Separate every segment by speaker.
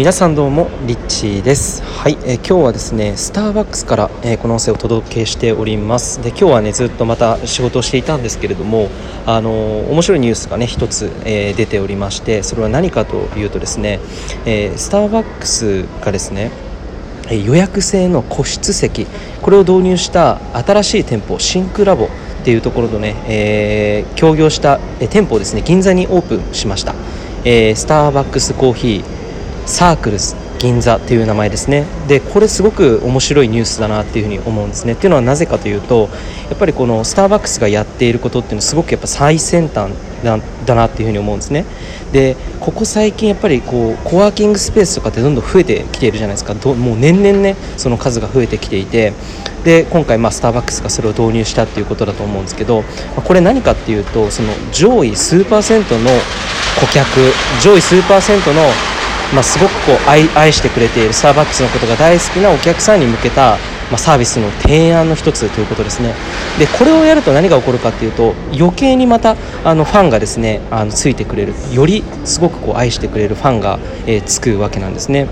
Speaker 1: 皆さんどうもリッチーです。はい、えー、今日はですねスターバックスから、えー、この音声をお届けしております。で今日はねずっとまた仕事をしていたんですけれどもあのー、面白いニュースがね一つ、え出ておりましてそれは何かというとですね、えスターバックスがですね予約制の個室席これを導入した新しい店舗シンクラボっていうところとね、えー、協業した、え店舗をですね銀座にオープンしました、えー、スターバックスコーヒーサークルス銀座っていう名前ですね。でこれすごく面白いニュースだなっていうふに思うんですね。っていうのはなぜかというとやっぱりこのスターバックスがやっていることっていうのはすごくやっぱ最先端だなっていうふに思うんですね。でここ最近やっぱりこうコワーキングスペースとかってどんどん増えてきているじゃないですか。どもう年々ねその数が増えてきていて。で今回まあスターバックスがそれを導入したっていうことだと思うんですけどこれ何かっていうとその上位数パーセントの顧客上位数パーセントのまあ、すごくこう愛愛してくれているスターバックスのことが大好きなお客さんに向けた、まあ、サービスの提案の一つということですね。でこれをやると何が起こるかっていうと余計にまたあのファンがですねあのついてくれるよりすごくこう愛してくれるファンが、えー、つくわけなんですね。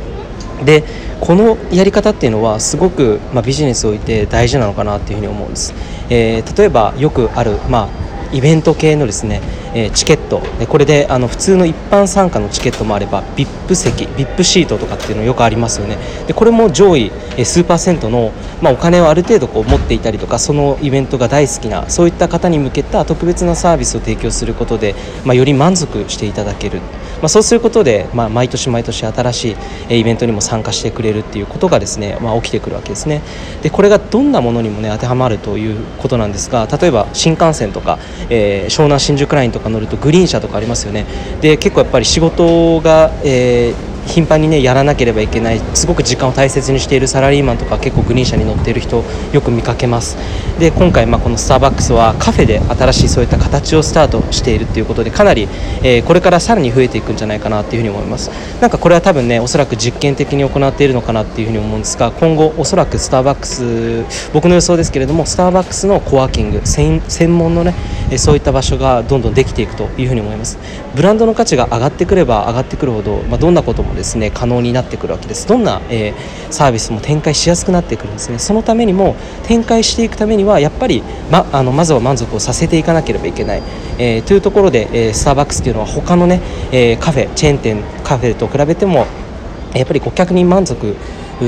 Speaker 1: でこのやり方っていうのはすごく、まあ、ビジネスにおいて大事なのかなっていうふうに思うんです、えー、例えばよくある、まあイベント系のですね、え、チケット。でこれであの普通の一般参加のチケットもあれば VIP 席 VIP シートとかっていうのよくありますよね。でこれも上位、え、数パーセントの、まあ、お金をある程度こう持っていたりとかそのイベントが大好きなそういった方に向けた特別なサービスを提供することで、まあ、より満足していただける、まあ、そうすることで、まあ、毎年毎年新しいイベントにも参加してくれるっていうことがですね、まあ、起きてくるわけですね。でこれがどんなものにもね当てはまるということなんですが例えば新幹線とかえー、湘南新宿ラインとか乗るとグリーン車とかありますよね。で結構やっぱり仕事が、えー頻繁にねやらなければいけないすごく時間を大切にしているサラリーマンとか結構グリーン車に乗っている人よく見かけます。で今回まあこのスターバックスはカフェで新しいそういった形をスタートしているということでかなり、えー、これからさらに増えていくんじゃないかなというふに思います。なんかこれは多分ねおそらく実験的に行っているのかなっていうふに思うんですが今後おそらくスターバックス僕の予想ですけれどもスターバックスのコワーキング専門のねそういった場所がどんどんできていくというふに思います。ブランドの価値が上がってくれば上がってくるほど、まあ、どんなこともですね可能になってくるわけです。どんな、えー、サービスも展開しやすくなってくるんですね。そのためにも展開していくためにはやっぱりまあのまずは満足をさせていかなければいけない、えー、というところで、えー、スターバックスというのは他のね、えカフェチェーン店カフェと比べてもやっぱり顧客に満足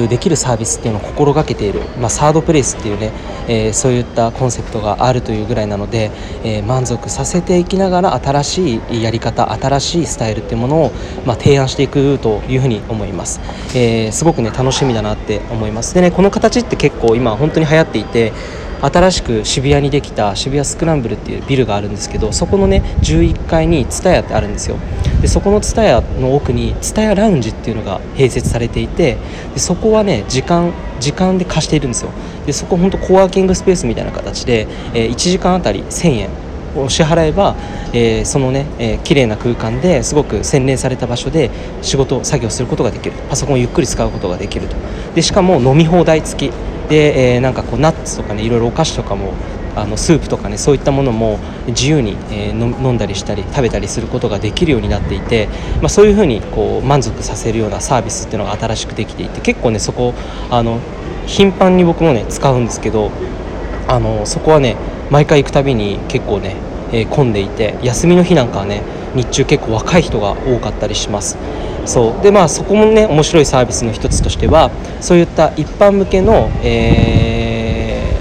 Speaker 1: できるサービスっていうのを心がけている、まあ、サードプレイスっていうね、えー、そういったコンセプトがあるというぐらいなので、えー、満足させていきながら新しいやり方新しいスタイルっていうものを、まあ、提案していくというふうに思います、えー、すごくね楽しみだなって思います。でねこの形って結構今本当に流行っていて新しく渋谷にできた渋谷スクランブルっていうビルがあるんですけどそこのね11階に TSUTAYA ってあるんですよ。でそこの TSUTAYA の奥に TSUTAYA ラウンジっていうのが併設されていてでそこはね時間時間で貸しているんですよ。でそこ本当コワーキングスペースみたいな形で、えー、1時間あたり1000円を支払えば、えー、そのね、えー、綺麗な空間ですごく洗練された場所で仕事作業することができる。パソコンをゆっくり使うことができると。でしかも飲み放題付き。で、えー、なんかこうナッツとかねいろいろお菓子とかもあのスープとかねそういったものも自由に、えー、飲んだりしたり食べたりすることができるようになっていて、まあ、そういうふうにこう満足させるようなサービスっていうのが新しくできていて結構ねそこあの頻繁に僕もね使うんですけどあのそこはね毎回行くたびに結構ね、えー、混んでいて休みの日なんかはね日中結構若い人が多かったりします。そう。でまあそこもね面白いサービスの一つとしてはそういった一般向けの、えー、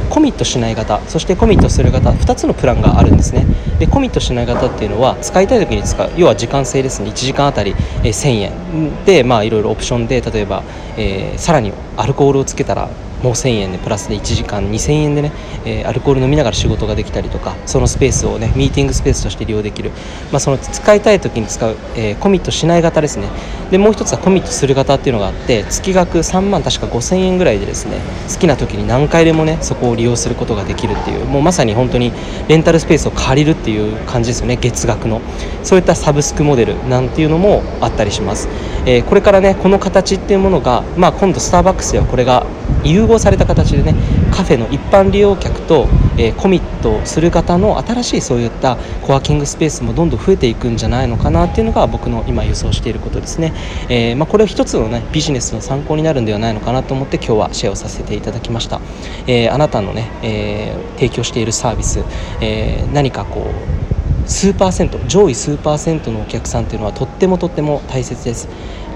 Speaker 1: コミットしない方そしてコミットする方2つのプランがあるんですね。でコミットしない方っていうのは使いたい時に使う要は時間制ですね。1時間あたり、えー、1000円。でまあいろいろオプションで例えば、えー、さらにアルコールをつけたらもう1000円でプラスで1時間2000円でね、えー、アルコール飲みながら仕事ができたりとかそのスペースをねミーティングスペースとして利用できる、まあ、その使いたい時に使う、えー、コミットしない型ですね。でもう一つはコミットする型っていうのがあって月額3万確か5000円ぐらいでですね好きな時に何回でもねそこを利用することができるっていうもうまさに本当にレンタルスペースを借りるっていう感じですよね月額の。そういったサブスクモデルなんていうのもあったりします、えー、これからねこの形っていうものが、まあ、今度スターバックスではこれが融合された形でねカフェの一般利用客と、えー、コミットする方の新しいそういったコワーキングスペースもどんどん増えていくんじゃないのかなっていうのが僕の今予想していることですね、えー、まあ、これは一つの、ね、ビジネスの参考になるんではないのかなと思って今日はシェアをさせていただきました、えあなたのね、え提供しているサービス、え何かこう数パーセント上位数パーセントのお客さんっていうのはとってもとっても大切です。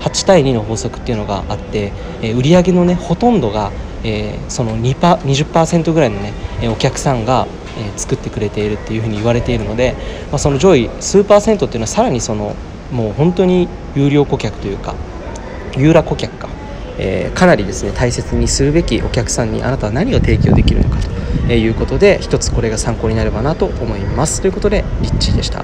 Speaker 1: 8対2の法則っていうのがあって、え売上のねほとんどがえー、その2パ20%ぐらいのねお客さんが、え、作ってくれているっていうふうに言われているので、まあ、その上位数パーセントっていうのはさらにそのもう本当に有料顧客というか有料顧客か、えー、かなりですね大切にするべきお客さんにあなたは何を提供できるのかということで一つこれが参考になればなと思います。ということでリッチーでした。